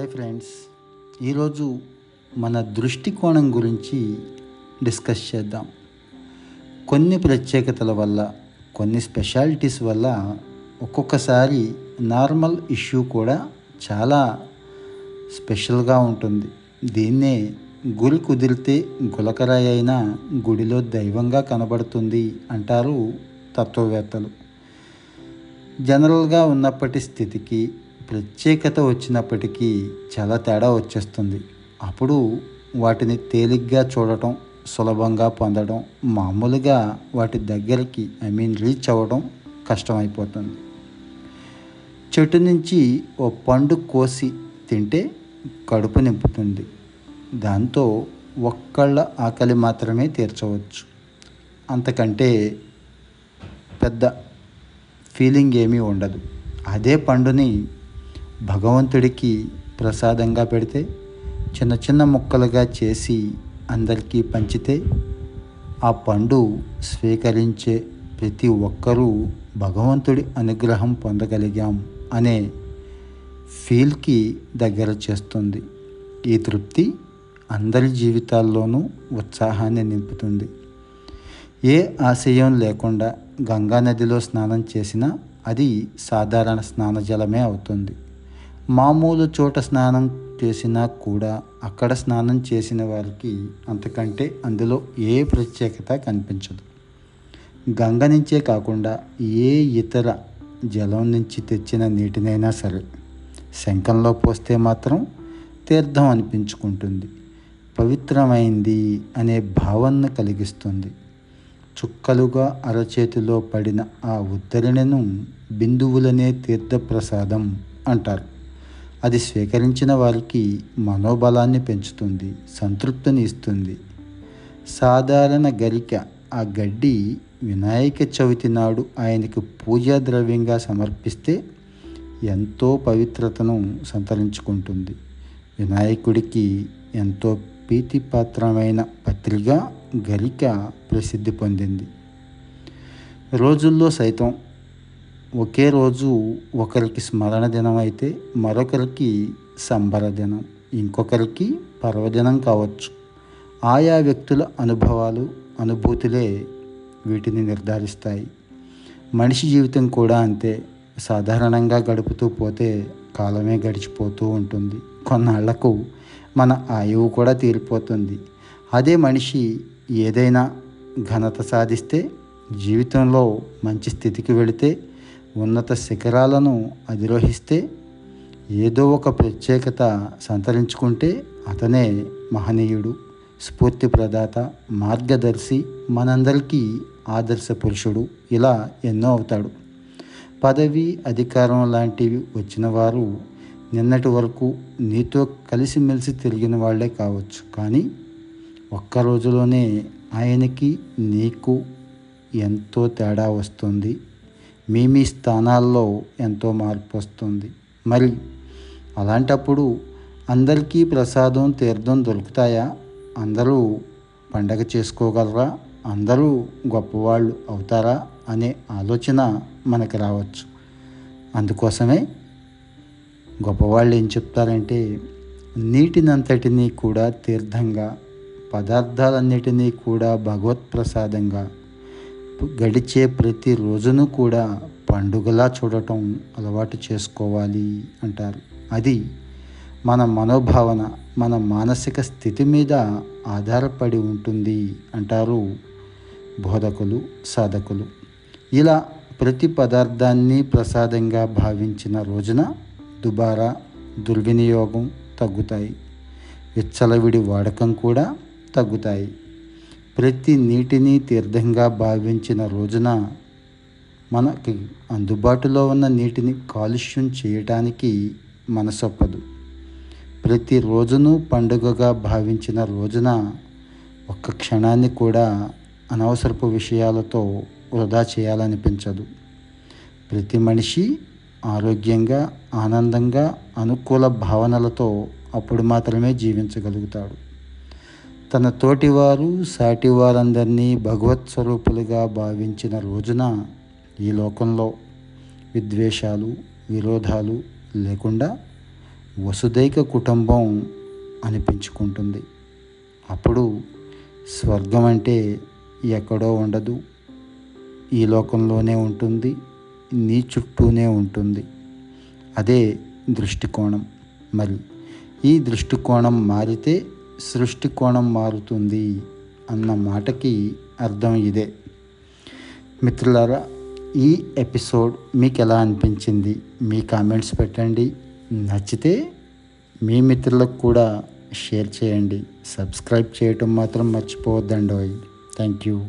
Hi friends. ఈరోజు మన దృష్టికోణం గురించి డిస్కస్ చేద్దాం. కొన్ని ప్రత్యేకతల వల్ల కొన్ని స్పెషాలిటీస్ వల్ల ఒక్కొక్కసారి నార్మల్ ఇష్యూ కూడా చాలా స్పెషల్గా ఉంటుంది. దీన్నే గురి కుదిరితే గులకరాయి అయినా గుడిలో దైవంగా కనబడుతుంది అంటారు తత్వవేత్తలు. జనరల్గా ఉన్నప్పటి స్థితికి ప్రత్యేకత వచ్చినప్పటికీ చాలా తేడా వచ్చేస్తుంది. అప్పుడు వాటిని తేలిగ్గా చూడటం సులభంగా పొందడం మామూలుగా వాటి దగ్గరికి ఐ మీన్ రీచ్ అవ్వడం కష్టమైపోతుంది. చెట్టు నుంచి ఓ పండు కోసి తింటే కడుపు నింపుతుంది. దాంతో ఒక్కళ్ళ ఆకలి మాత్రమే తీర్చవచ్చు. అంతకంటే పెద్ద ఫీలింగ్ ఏమీ ఉండదు. అదే పండుని భగవంతుడికి ప్రసాదంగా పెడితే చిన్న చిన్న ముక్కలుగా చేసి అందరికీ పంచితే ఆ పండు స్వీకరించే ప్రతి ఒక్కరూ భగవంతుడి అనుగ్రహం పొందగలిగాం అనే ఫీల్కి దగ్గర చేస్తుంది. ఈ తృప్తి అందరి జీవితాల్లోనూ ఉత్సాహాన్ని నింపుతుంది. ఏ ఆశయం లేకుండా గంగా నదిలో స్నానం చేసినా అది సాధారణ స్నాన జలమే అవుతుంది. మామూలు చోట స్నానం చేసినా కూడా అక్కడ స్నానం చేసిన వారికి అంతకంటే అందులో ఏ ప్రత్యేకత కనిపించదు. గంగ నుంచే కాకుండా ఏ ఇతర జలం నుంచి తెచ్చిన నీటినైనా సరే శంఖంలో పోస్తే మాత్రం తీర్థం అనిపించుకుంటుంది. పవిత్రమైంది అనే భావనను కలిగిస్తుంది. చుక్కలుగా అరచేతిలో పడిన ఆ ఉద్ధరణను బిందువులనే తీర్థప్రసాదం అంటారు. అది స్వీకరించిన వారికి మనోబలాన్ని పెంచుతుంది సంతృప్తిని ఇస్తుంది. సాధారణ గరిక ఆ గడ్డి వినాయక చవితి నాడు ఆయనకు పూజా ద్రవ్యంగా సమర్పిస్తే ఎంతో పవిత్రతను సంతరించుకుంటుంది. వినాయకుడికి ఎంతో ప్రీతిపాత్రమైన పత్రిక గరిక ప్రసిద్ధి పొందింది. రోజుల్లో సైతం ఒకే రోజు ఒకరికి స్మరణ దినం అయితే మరొకరికి సంబర దినం ఇంకొకరికి పర్వదినం కావచ్చు. ఆయా వ్యక్తుల అనుభవాలు అనుభూతులే వీటిని నిర్ధారిస్తాయి. మనిషి జీవితం కూడా అంతే. సాధారణంగా గడుపుతూ పోతే కాలమే గడిచిపోతూ ఉంటుంది. కొన్నాళ్ళకు మన ఆయువు కూడా తీరిపోతుంది. అదే మనిషి ఏదైనా ఘనత సాధిస్తే జీవితంలో మంచి స్థితికి వెళితే ఉన్నత శిఖరాలను అధిరోహిస్తే ఏదో ఒక ప్రత్యేకత సంతరించుకుంటే అతనే మహనీయుడు స్ఫూర్తి ప్రదాత మార్గదర్శి మనందరికీ ఆదర్శ పురుషుడు. ఇలా ఎన్నో అవుతాడు. పదవి అధికారం లాంటివి వచ్చిన వారు నిన్నటి వరకు నీతో కలిసిమెలిసి తిరిగిన వాళ్ళే కావచ్చు. కానీ ఒక్క రోజులోనే ఆయనకి నీకు ఎంతో తేడా వస్తుంది. మీ మీ స్థానాల్లో ఎంతో మార్పు వస్తుంది. మరి అలాంటప్పుడు అందరికీ ప్రసాదం తీర్థం దొరుకుతాయా? అందరూ పండగ చేసుకోగలరా? అందరూ గొప్పవాళ్ళు అవుతారా? అనే ఆలోచన మనకు రావచ్చు. అందుకోసమే గొప్పవాళ్ళు ఏం చెప్తారంటే నీటినంతటినీ కూడా తీర్థంగా పదార్థాలన్నిటినీ కూడా భగవత్ ప్రసాదంగా గడిచే ప్రతి రోజును కూడా పండుగలా చూడటం అలవాటు చేసుకోవాలి అంటారు. అది మన మనోభావన మన మానసిక స్థితి మీద ఆధారపడి ఉంటుంది అంటారు బోధకులు సాధకులు. ఇలా ప్రతి పదార్థాన్ని ప్రసాదంగా భావించిన రోజున దుబారా దుర్వినియోగం తగ్గుతాయి. విచ్చలవిడి వాడకం కూడా తగ్గుతాయి. ప్రతి నీటిని తీర్థంగా భావించిన రోజున మనకి అందుబాటులో ఉన్న నీటిని కాలుష్యం చేయటానికి మనసొప్పదు. ప్రతి రోజును పండుగగా భావించిన రోజున ఒక్క క్షణాన్ని కూడా అనవసరపు విషయాలతో వృధా చేయాలనిపించదు. ప్రతి మనిషి ఆరోగ్యంగా ఆనందంగా అనుకూల భావనలతో అప్పుడు మాత్రమే జీవించగలుగుతాడు. తన తోటివారు సాటివారందరినీ భగవత్ స్వరూపులుగా భావించిన రోజున ఈ లోకంలో విద్వేషాలు విరోధాలు లేకుండా వసుదైక కుటుంబం అనిపించుకుంటుంది. అప్పుడు స్వర్గం అంటే ఎక్కడో ఉండదు. ఈ లోకంలోనే ఉంటుంది నీ చుట్టూనే ఉంటుంది. అదే దృష్టికోణం. మరి ఈ దృష్టికోణం మారితే సృష్టికోణం మారుతుంది అన్న మాటకి అర్థం ఇదే. మిత్రులారా ఈ ఎపిసోడ్ మీకు ఎలా అనిపించింది? మీ కామెంట్స్ పెట్టండి. నచ్చితే మీ మిత్రులకు కూడా షేర్ చేయండి. సబ్స్క్రైబ్ చేయటం మాత్రం మర్చిపోవద్దండి థ్యాంక్ యూ.